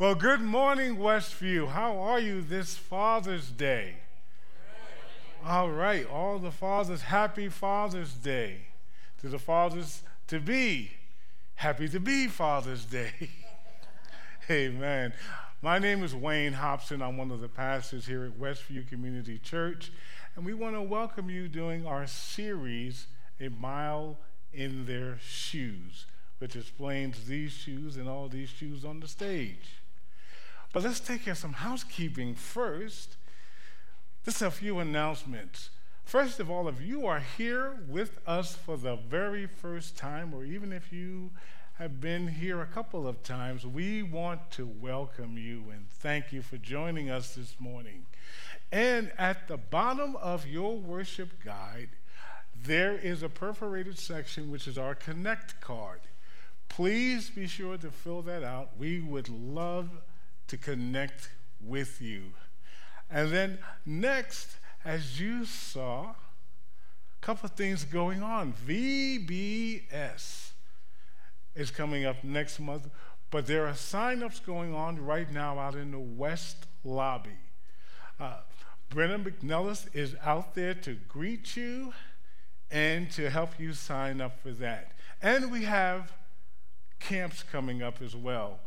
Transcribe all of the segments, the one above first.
Well, good morning, Westview. How are you this Father's Day? All right, all the fathers, happy Father's Day. To the fathers to be, happy to be Father's Day. Amen. My name is Wayne Hobson. I'm one of the pastors here at Westview Community Church, and we want to welcome you during our series, A Mile in Their Shoes, which explains these shoes and all these shoes on the stage. But let's take care of some housekeeping first. Just a few announcements. First of all, if you are here with us for the very first time, or even if you have been here a couple of times, we want to welcome you and thank you for joining us this morning. And at the bottom of your worship guide, there is a perforated section which is our Connect card. Please be sure to fill that out. We would love to connect with you. And then next, as you saw, a couple of things going on. VBS is coming up next month, but there are sign-ups going on right now out in the West Lobby. Uh, Brennan McNellis is out there to greet you and to help you sign up for that. And we have camps coming up as well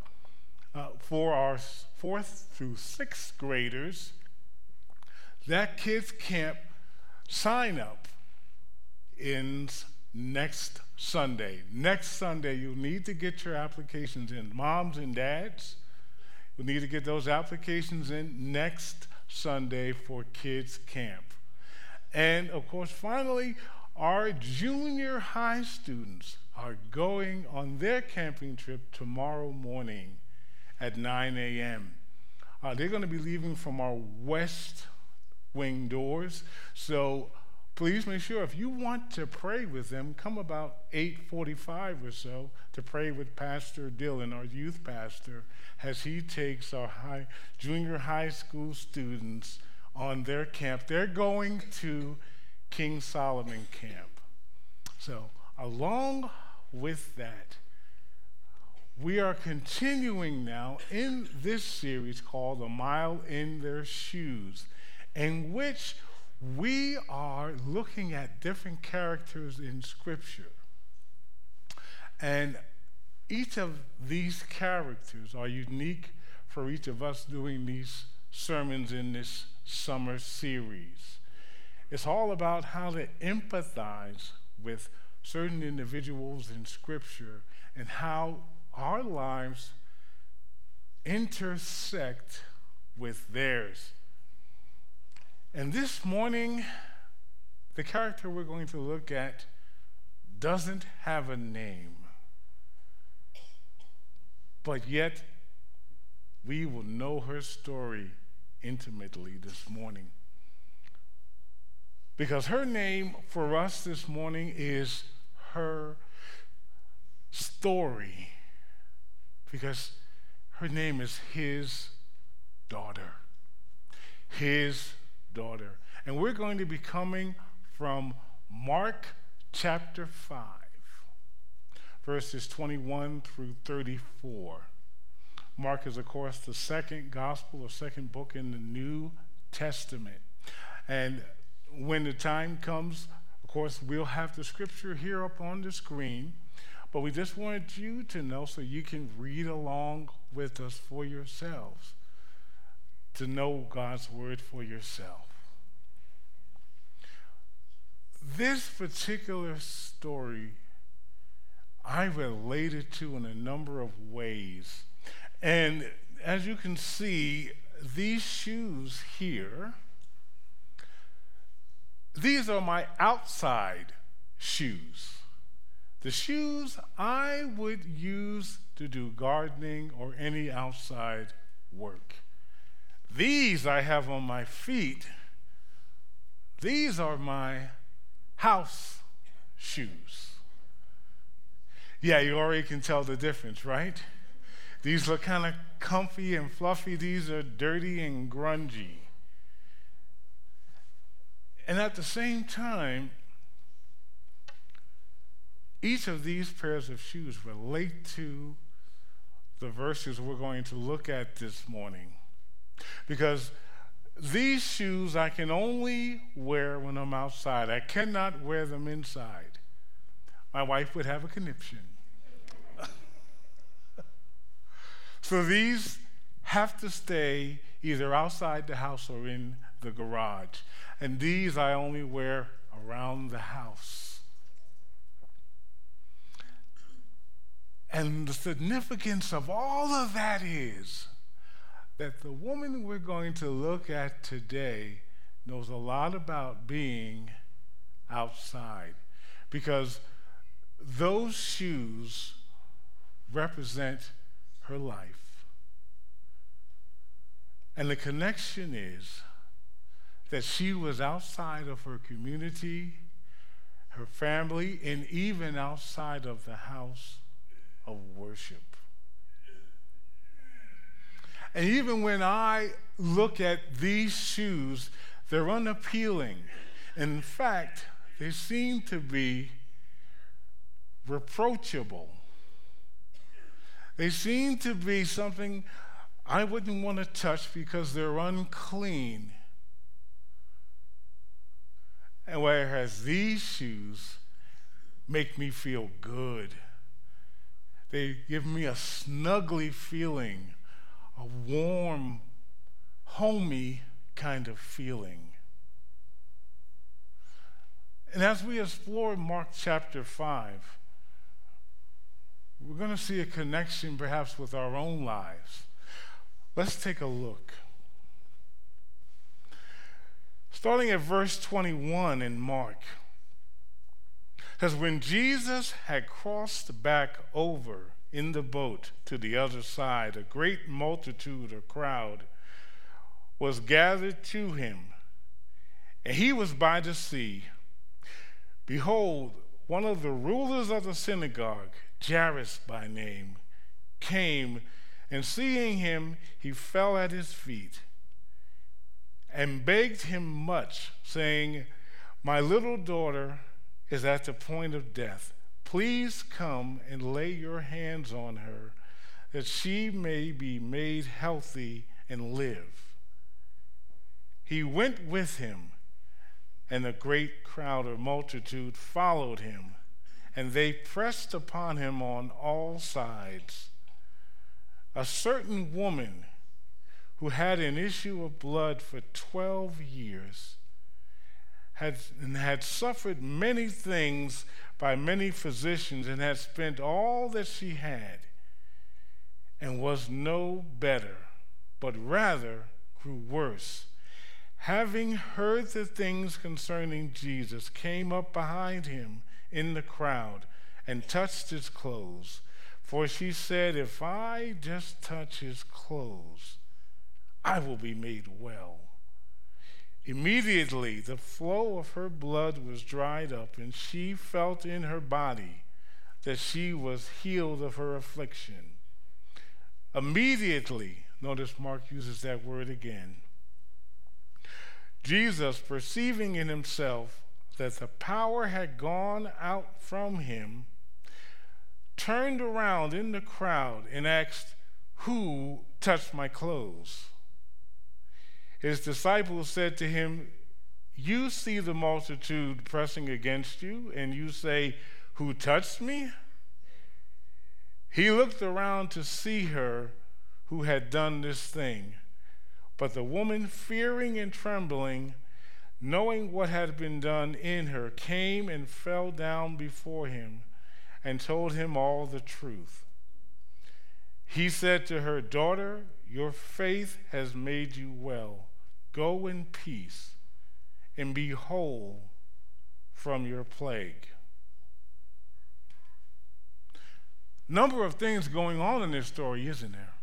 uh, for our fourth through sixth graders, that kids camp sign up ends next Sunday. Next Sunday, you need to get your applications in. Moms and dads, you need to get those applications in next Sunday for kids camp. And of course, finally, our junior high students are going on their camping trip tomorrow morning at 9 a.m. Uh, they're going to be leaving from our west wing doors. So please make sure if you want to pray with them, come about 8:45 or so to pray with Pastor Dylan, our youth pastor, as he takes our high, junior high school students on their camp. They're going to King Solomon Camp. So along with that, we are continuing now in this series called A Mile in Their Shoes, in which we are looking at different characters in Scripture. And each of these characters are unique for each of us doing these sermons in this summer series. It's all about how to empathize with certain individuals in Scripture and how our lives intersect with theirs. And this morning, the character we're going to look at doesn't have a name, but yet we will know her story intimately this morning. Because her name for us this morning is her story because her name is his daughter. His daughter. And we're going to be coming from Mark chapter 5, verses 21 through 34. Mark is, of course, the second gospel or second book in the New Testament. And when the time comes, of course, we'll have the scripture here up on the screen. But we just wanted you to know so you can read along with us for yourselves, to know God's word for yourself. This particular story I related to in a number of ways. And as you can see, these shoes here, these are my outside shoes. The shoes I would use to do gardening or any outside work. These I have on my feet. These are my house shoes. Yeah, you already can tell the difference, right? These look kind of comfy and fluffy. These are dirty and grungy. And at the same time, each of these pairs of shoes relate to the verses we're going to look at this morning. Because these shoes I can only wear when I'm outside. I cannot wear them inside. My wife would have a conniption. so these have to stay either outside the house or in the garage. And these I only wear around the house. And the significance of all of that is that the woman we're going to look at today knows a lot about being outside because those shoes represent her life. And the connection is that she was outside of her community, her family, and even outside of the house of worship. And even when I look at these shoes, they're unappealing. In fact, they seem to be reproachable. They seem to be something I wouldn't want to touch because they're unclean. And whereas these shoes make me feel good, they give me a snuggly feeling a warm, homey kind of feeling. And as we explore Mark chapter 5, we're going to see a connection perhaps with our own lives. Let's take a look. Starting at verse 21 in Mark. Because when Jesus had crossed back over in the boat to the other side, a great multitude or crowd was gathered to him, and he was by the sea. Behold, one of the rulers of the synagogue, Jairus by name, came, and seeing him, he fell at his feet and begged him much, saying, My little daughter is at the point of death. Please come and lay your hands on her that she may be made healthy and live. He went with him, and a great crowd or multitude followed him, and they pressed upon him on all sides. A certain woman who had an issue of blood for 12 years had, and had suffered many things by many physicians and had spent all that she had and was no better, but rather grew worse. Having heard the things concerning Jesus, came up behind him in the crowd and touched his clothes. For she said, If I just touch his clothes, I will be made well. Immediately, the flow of her blood was dried up, and she felt in her body that she was healed of her affliction. Immediately, notice Mark uses that word again. Jesus, perceiving in himself that the power had gone out from him, turned around in the crowd and asked, Who touched my clothes? His disciples said to him, You see the multitude pressing against you, and you say, Who touched me? He looked around to see her who had done this thing. But the woman, fearing and trembling, knowing what had been done in her, came and fell down before him and told him all the truth. He said to her, Daughter, your faith has made you well. Go in peace and be whole from your plague. Number of things going on in this story, isn't there?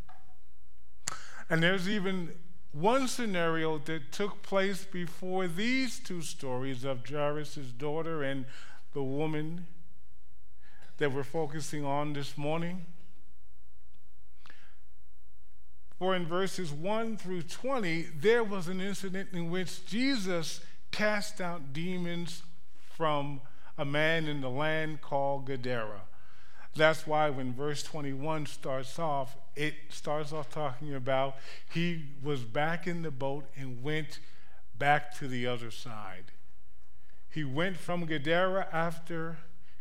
And there's even one scenario that took place before these two stories of Jairus' daughter and the woman that we're focusing on this morning. For in verses 1 through 20, there was an incident in which Jesus cast out demons from a man in the land called Gadara. That's why when verse 21 starts off, it starts off talking about he was back in the boat and went back to the other side. He went from Gadara after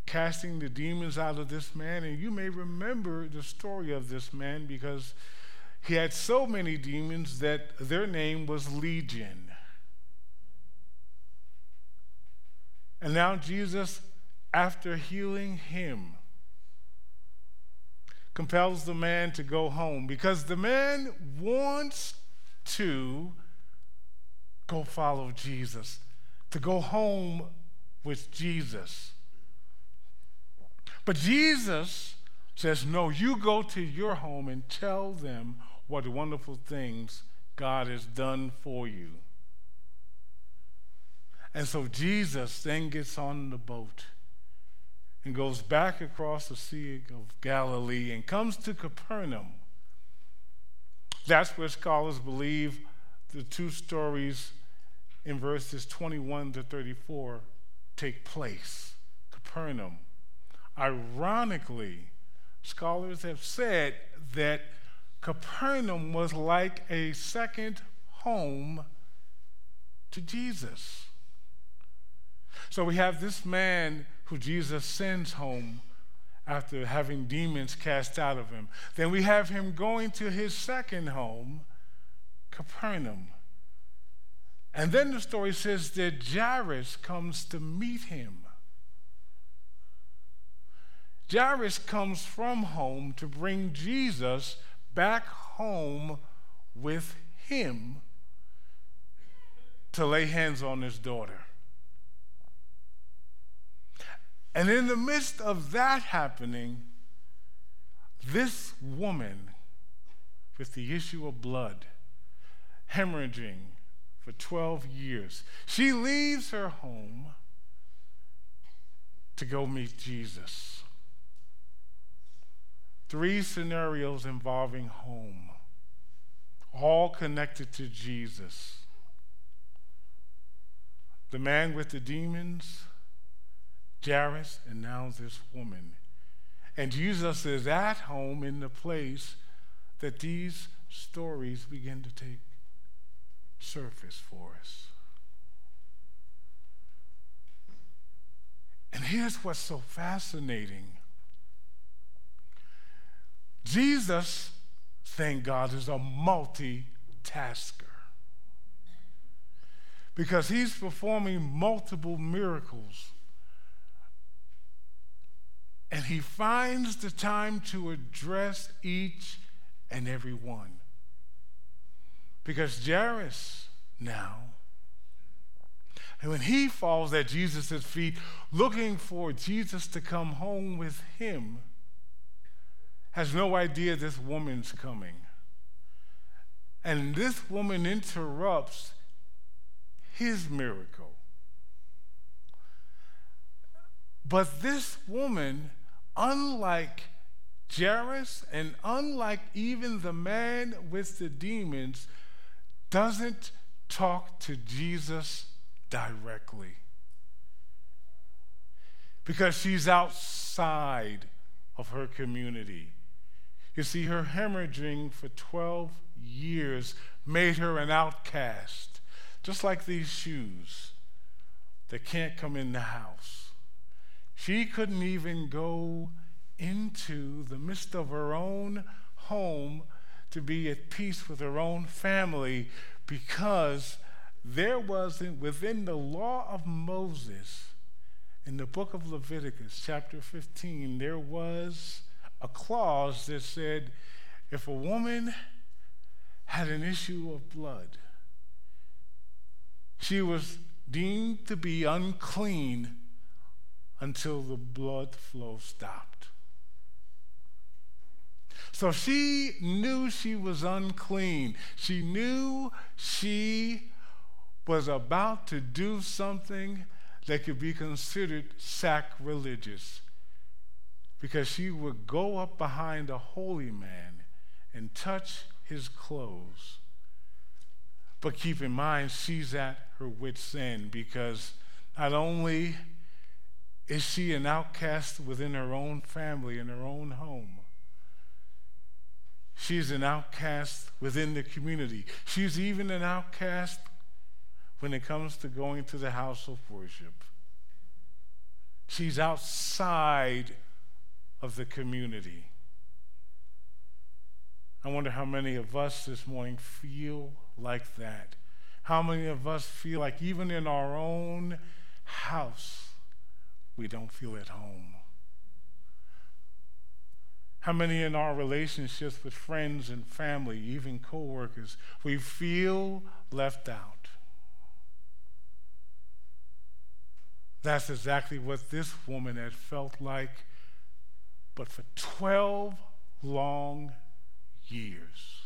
casting the demons out of this man. And you may remember the story of this man because he had so many demons that their name was Legion. And now Jesus, after healing him, compels the man to go home because the man wants to go follow Jesus, to go home with Jesus. But Jesus says, No, you go to your home and tell them what wonderful things God has done for you. And so Jesus then gets on the boat and goes back across the Sea of Galilee and comes to Capernaum. That's where scholars believe the two stories in verses 21 to 34 take place. Capernaum. Ironically, scholars have said that Capernaum was like a second home to Jesus. So we have this man who Jesus sends home after having demons cast out of him. Then we have him going to his second home, Capernaum. And then the story says that Jairus comes to meet him. Jairus comes from home to bring Jesus back home with him to lay hands on his daughter. And in the midst of that happening, this woman with the issue of blood, hemorrhaging for 12 years, she leaves her home to go meet Jesus. Three scenarios involving home, all connected to Jesus. The man with the demons, Jairus, and now this woman. And Jesus is at home in the place that these stories begin to take surface for us. And here's what's so fascinating Jesus, thank God, is a multitasker because he's performing multiple miracles. And he finds the time to address each and every one. Because Jairus now, and when he falls at Jesus' feet, looking for Jesus to come home with him, has no idea this woman's coming. And this woman interrupts his miracle. But this woman, unlike Jairus and unlike even the man with the demons, doesn't talk to Jesus directly. Because she's outside of her community. You see, her hemorrhaging for 12 years made her an outcast, just like these shoes that can't come in the house. She couldn't even go into the midst of her own home to be at peace with her own family because there wasn't within the law of Moses in the book of Leviticus, chapter 15, there was a clause that said if a woman had an issue of blood, she was deemed to be unclean until the blood flow stopped. So she knew she was unclean. She knew she was about to do something that could be considered sacrilegious because she would go up behind a holy man and touch his clothes. But keep in mind, she's at her wits' end because not only is she an outcast within her own family, in her own home? She's an outcast within the community. She's even an outcast when it comes to going to the house of worship. She's outside of the community. I wonder how many of us this morning feel like that. How many of us feel like even in our own house, we don't feel at home? How many in our relationships with friends and family, even coworkers, we feel left out? That's exactly what this woman had felt like, but for 12 long years.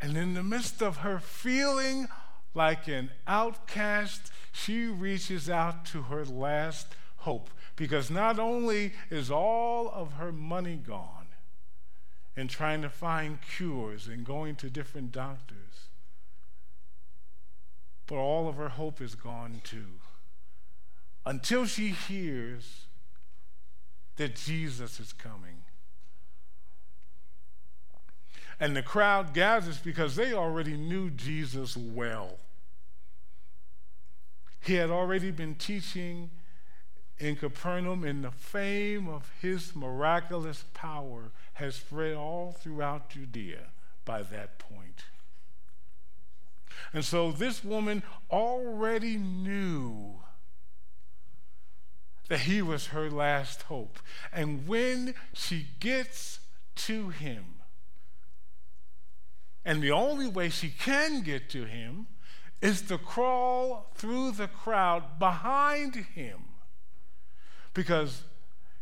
And in the midst of her feeling like an outcast, she reaches out to her last hope because not only is all of her money gone in trying to find cures and going to different doctors, but all of her hope is gone too. Until she hears that Jesus is coming. And the crowd gathers because they already knew Jesus well. He had already been teaching in Capernaum, and the fame of his miraculous power has spread all throughout Judea by that point. And so this woman already knew that he was her last hope. And when she gets to him, and the only way she can get to him is to crawl through the crowd behind him. Because,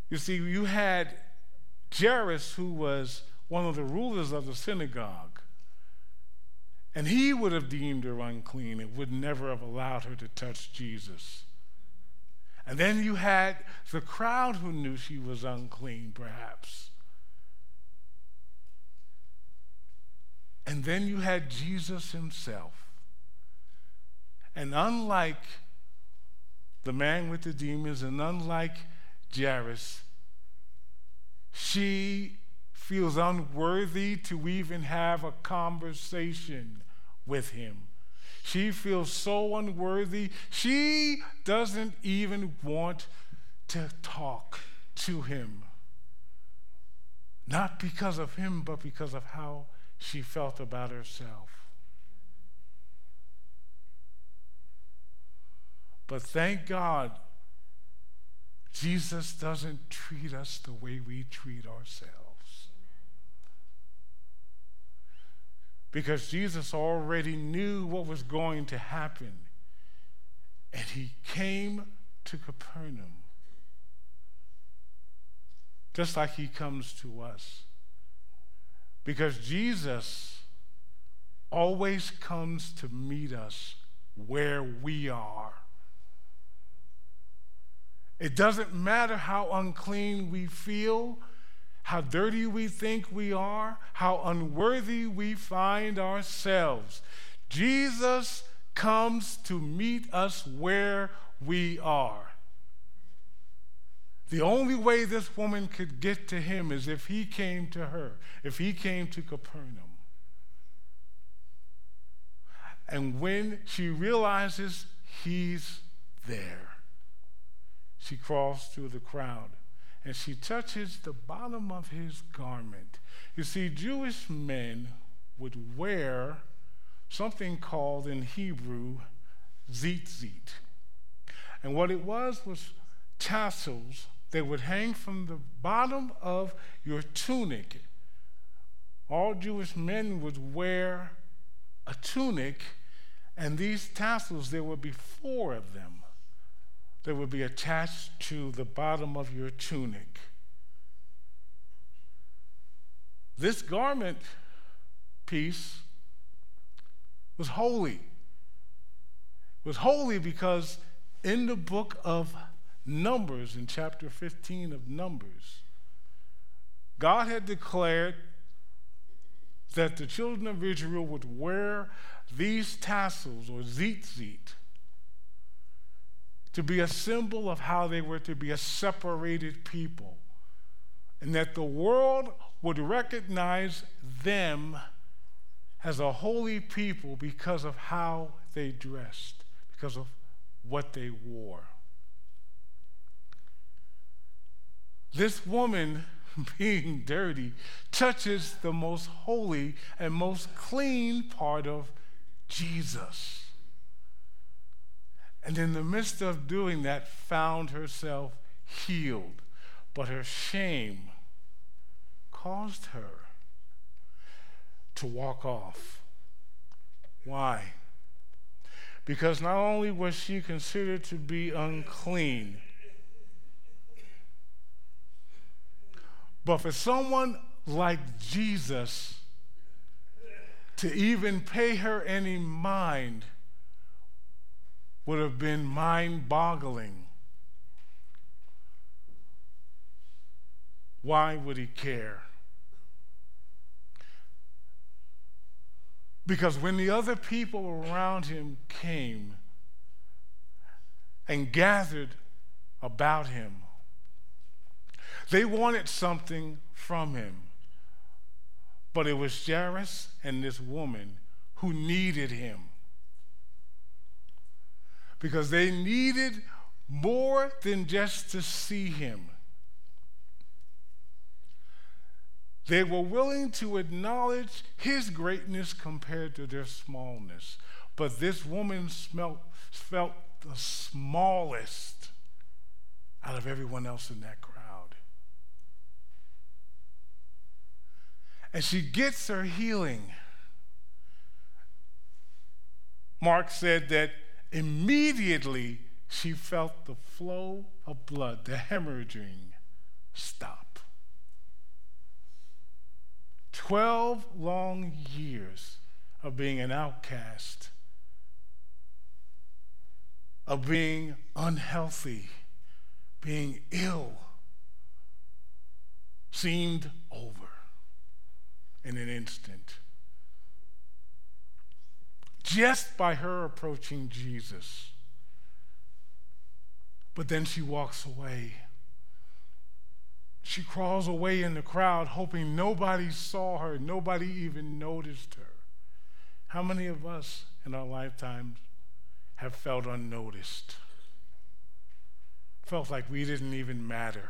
you see, you had Jairus, who was one of the rulers of the synagogue, and he would have deemed her unclean and would never have allowed her to touch Jesus. And then you had the crowd who knew she was unclean, perhaps. And then you had Jesus himself and unlike the man with the demons, and unlike Jairus, she feels unworthy to even have a conversation with him. She feels so unworthy, she doesn't even want to talk to him. Not because of him, but because of how she felt about herself. But thank God, Jesus doesn't treat us the way we treat ourselves. Because Jesus already knew what was going to happen. And he came to Capernaum. Just like he comes to us. Because Jesus always comes to meet us where we are. It doesn't matter how unclean we feel, how dirty we think we are, how unworthy we find ourselves. Jesus comes to meet us where we are. The only way this woman could get to him is if he came to her, if he came to Capernaum. And when she realizes he's there, she crawls through the crowd and she touches the bottom of his garment. You see, Jewish men would wear something called in Hebrew tzitzit. And what it was was tassels that would hang from the bottom of your tunic. All Jewish men would wear a tunic, and these tassels, there would be four of them that would be attached to the bottom of your tunic. This garment piece was holy. It was holy because in the book of Numbers, in chapter 15 of Numbers, God had declared that the children of Israel would wear these tassels or tzitzit to be a symbol of how they were to be a separated people, and that the world would recognize them as a holy people because of how they dressed, because of what they wore. This woman, being dirty, touches the most holy and most clean part of Jesus. And in the midst of doing that, found herself healed. But her shame caused her to walk off. Why? Because not only was she considered to be unclean, but for someone like Jesus to even pay her any mind would have been mind boggling. Why would he care? Because when the other people around him came and gathered about him, they wanted something from him. But it was Jairus and this woman who needed him. Because they needed more than just to see him. They were willing to acknowledge his greatness compared to their smallness. But this woman smelt, felt the smallest out of everyone else in that crowd. And she gets her healing. Mark said that immediately she felt the flow of blood, the hemorrhaging, stop. Twelve long years of being an outcast, of being unhealthy, being ill, seemed over in an instant. Just by her approaching Jesus. But then she walks away. She crawls away in the crowd, hoping nobody saw her, nobody even noticed her. How many of us in our lifetimes have felt unnoticed? Felt like we didn't even matter.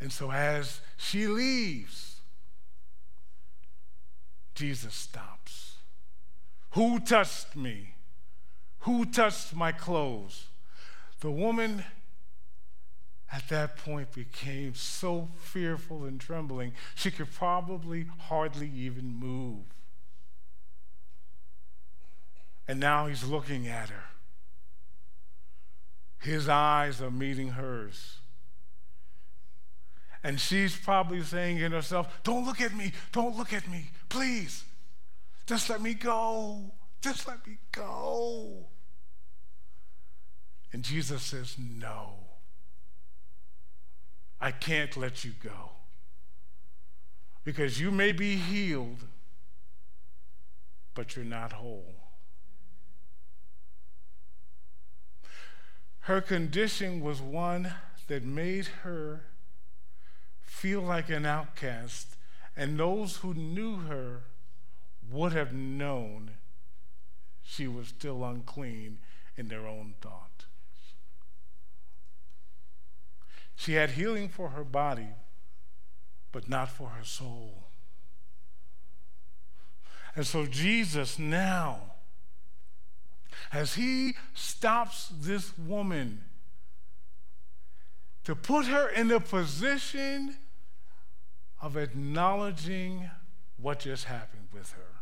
And so as she leaves, Jesus stops. Who touched me? Who touched my clothes? The woman at that point became so fearful and trembling, she could probably hardly even move. And now he's looking at her. His eyes are meeting hers. And she's probably saying in herself, Don't look at me, don't look at me, please. Just let me go. Just let me go. And Jesus says, No, I can't let you go. Because you may be healed, but you're not whole. Her condition was one that made her feel like an outcast, and those who knew her would have known she was still unclean in their own thought. She had healing for her body, but not for her soul. And so Jesus now, as he stops this woman to put her in the position of acknowledging what just happened with her.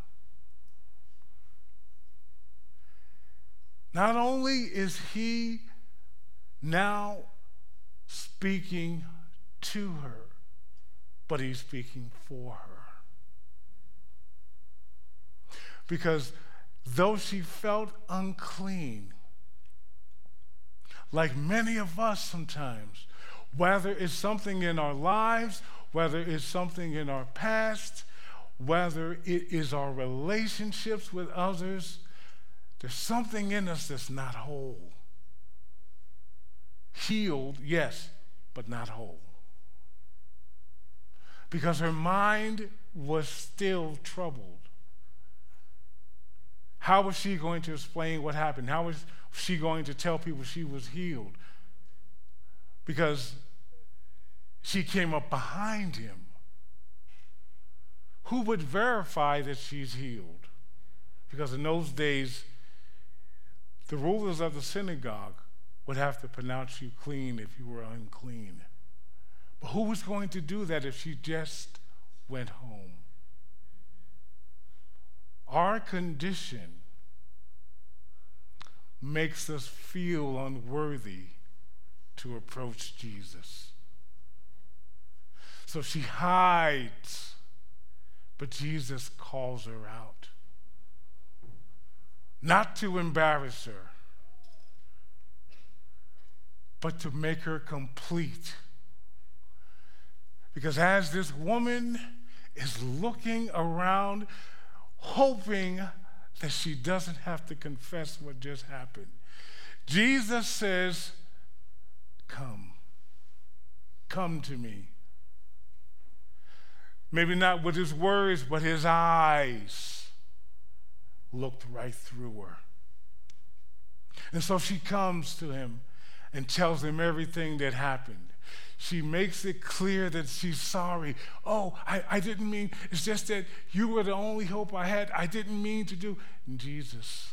Not only is he now speaking to her, but he's speaking for her. Because though she felt unclean, like many of us sometimes, whether it's something in our lives whether it's something in our past, whether it is our relationships with others, there's something in us that's not whole. Healed, yes, but not whole. Because her mind was still troubled. How was she going to explain what happened? How was she going to tell people she was healed? Because she came up behind him. Who would verify that she's healed? Because in those days, the rulers of the synagogue would have to pronounce you clean if you were unclean. But who was going to do that if she just went home? Our condition makes us feel unworthy to approach Jesus. So she hides, but Jesus calls her out. Not to embarrass her, but to make her complete. Because as this woman is looking around, hoping that she doesn't have to confess what just happened, Jesus says, Come, come to me. Maybe not with his words, but his eyes looked right through her. And so she comes to him and tells him everything that happened. She makes it clear that she's sorry. Oh, I, I didn't mean, it's just that you were the only hope I had. I didn't mean to do. And Jesus,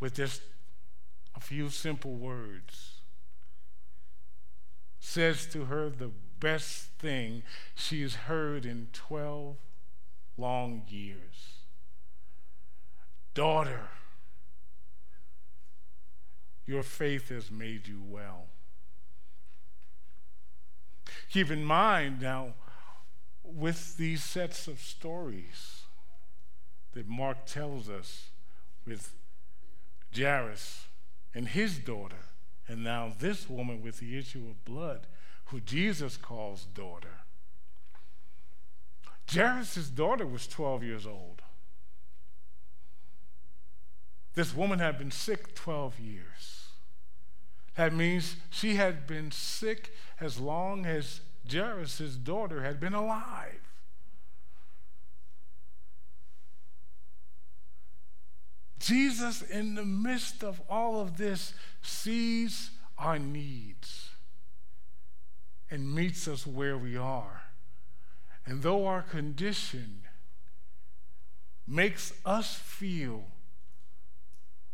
with just a few simple words, says to her the best thing she's heard in 12 long years Daughter, your faith has made you well. Keep in mind now, with these sets of stories that Mark tells us with Jairus and his daughter, and now this woman with the issue of blood, who Jesus calls daughter. Jairus' daughter was 12 years old. This woman had been sick 12 years. That means she had been sick as long as Jairus' daughter had been alive. Jesus, in the midst of all of this, sees our needs and meets us where we are. And though our condition makes us feel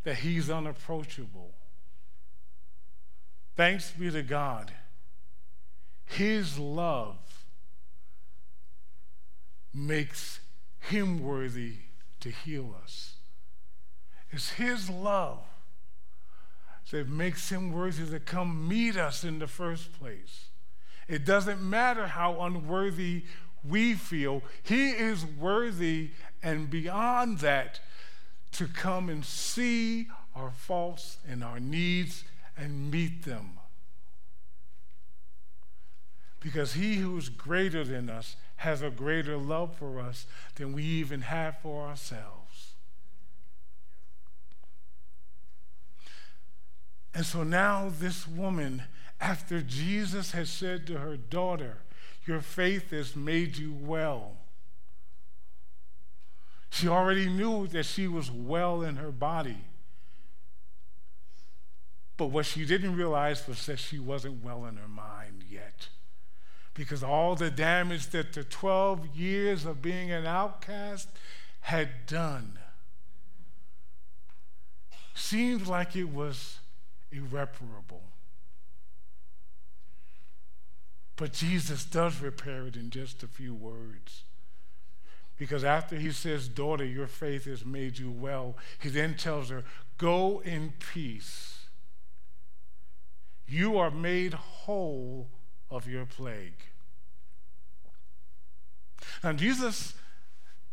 that He's unapproachable, thanks be to God, His love makes Him worthy to heal us. It's His love that makes Him worthy to come meet us in the first place. It doesn't matter how unworthy we feel, He is worthy and beyond that to come and see our faults and our needs and meet them. Because He who is greater than us has a greater love for us than we even have for ourselves. And so now, this woman after Jesus had said to her daughter, Your faith has made you well. She already knew that she was well in her body. But what she didn't realize was that she wasn't well in her mind yet. Because all the damage that the 12 years of being an outcast had done seemed like it was irreparable. But Jesus does repair it in just a few words. Because after he says, Daughter, your faith has made you well, he then tells her, Go in peace. You are made whole of your plague. Now, Jesus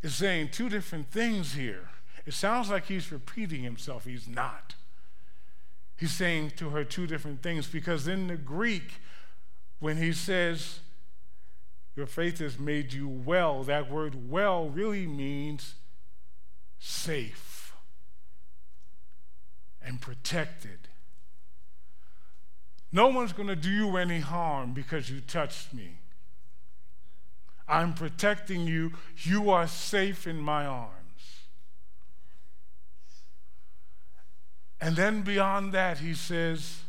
is saying two different things here. It sounds like he's repeating himself. He's not. He's saying to her two different things because in the Greek, when he says, Your faith has made you well, that word well really means safe and protected. No one's going to do you any harm because you touched me. I'm protecting you. You are safe in my arms. And then beyond that, he says,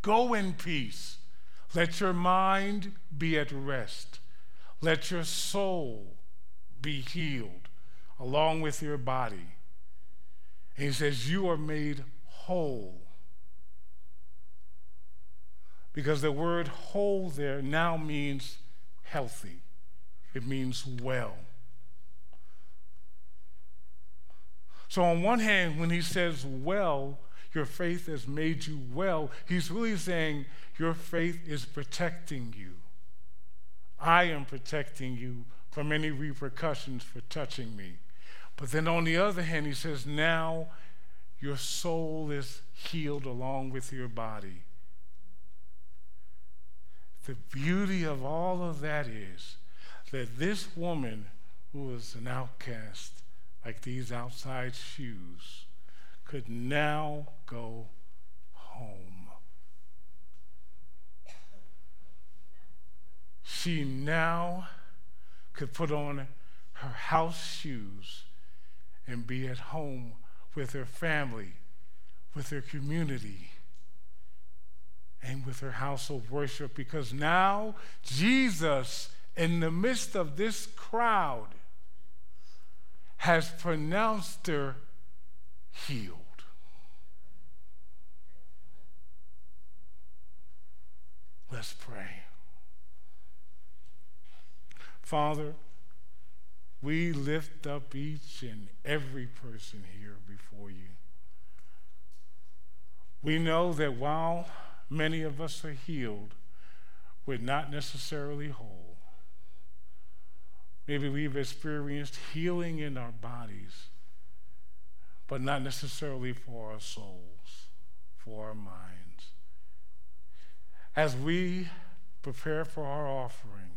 Go in peace. Let your mind be at rest. Let your soul be healed along with your body. And he says, You are made whole. Because the word whole there now means healthy, it means well. So, on one hand, when he says well, your faith has made you well, he's really saying your faith is protecting you. I am protecting you from any repercussions for touching me. But then on the other hand, he says, now your soul is healed along with your body. The beauty of all of that is that this woman who was an outcast, like these outside shoes, could now go home. She now could put on her house shoes and be at home with her family, with her community, and with her house of worship because now Jesus, in the midst of this crowd, has pronounced her healed. Let's pray. Father, we lift up each and every person here before you. We know that while many of us are healed, we're not necessarily whole. Maybe we've experienced healing in our bodies, but not necessarily for our souls, for our minds. As we prepare for our offering,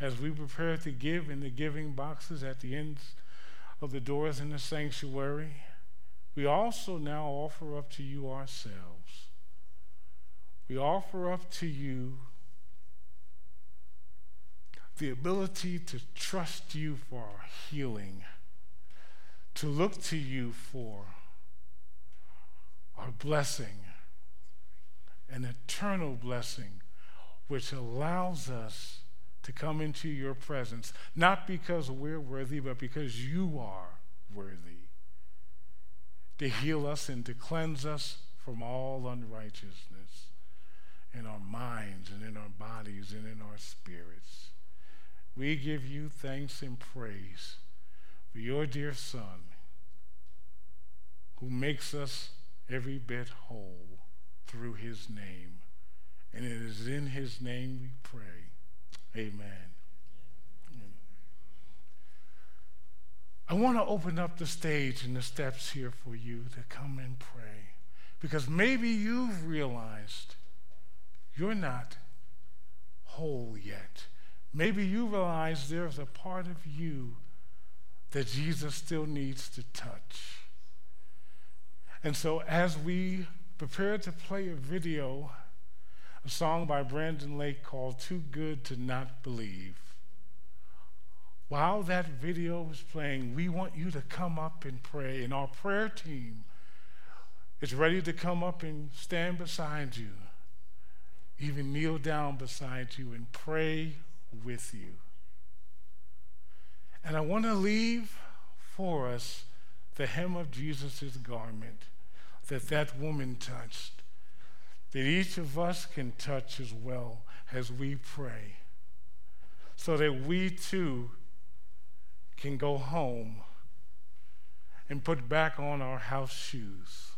as we prepare to give in the giving boxes at the ends of the doors in the sanctuary, we also now offer up to you ourselves. We offer up to you the ability to trust you for our healing, to look to you for our blessing, an eternal blessing, which allows us to come into your presence, not because we're worthy, but because you are worthy, to heal us and to cleanse us from all unrighteousness in our minds and in our bodies and in our spirits. We give you thanks and praise for your dear Son who makes us every bit whole through his name. And it is in his name we pray. Amen. I want to open up the stage and the steps here for you to come and pray. Because maybe you've realized you're not whole yet. Maybe you realize there's a part of you that Jesus still needs to touch. And so, as we prepare to play a video, a song by Brandon Lake called Too Good to Not Believe. While that video was playing, we want you to come up and pray. And our prayer team is ready to come up and stand beside you, even kneel down beside you and pray with you. And I want to leave for us the hem of Jesus' garment that that woman touched that each of us can touch as well as we pray, so that we too can go home and put back on our house shoes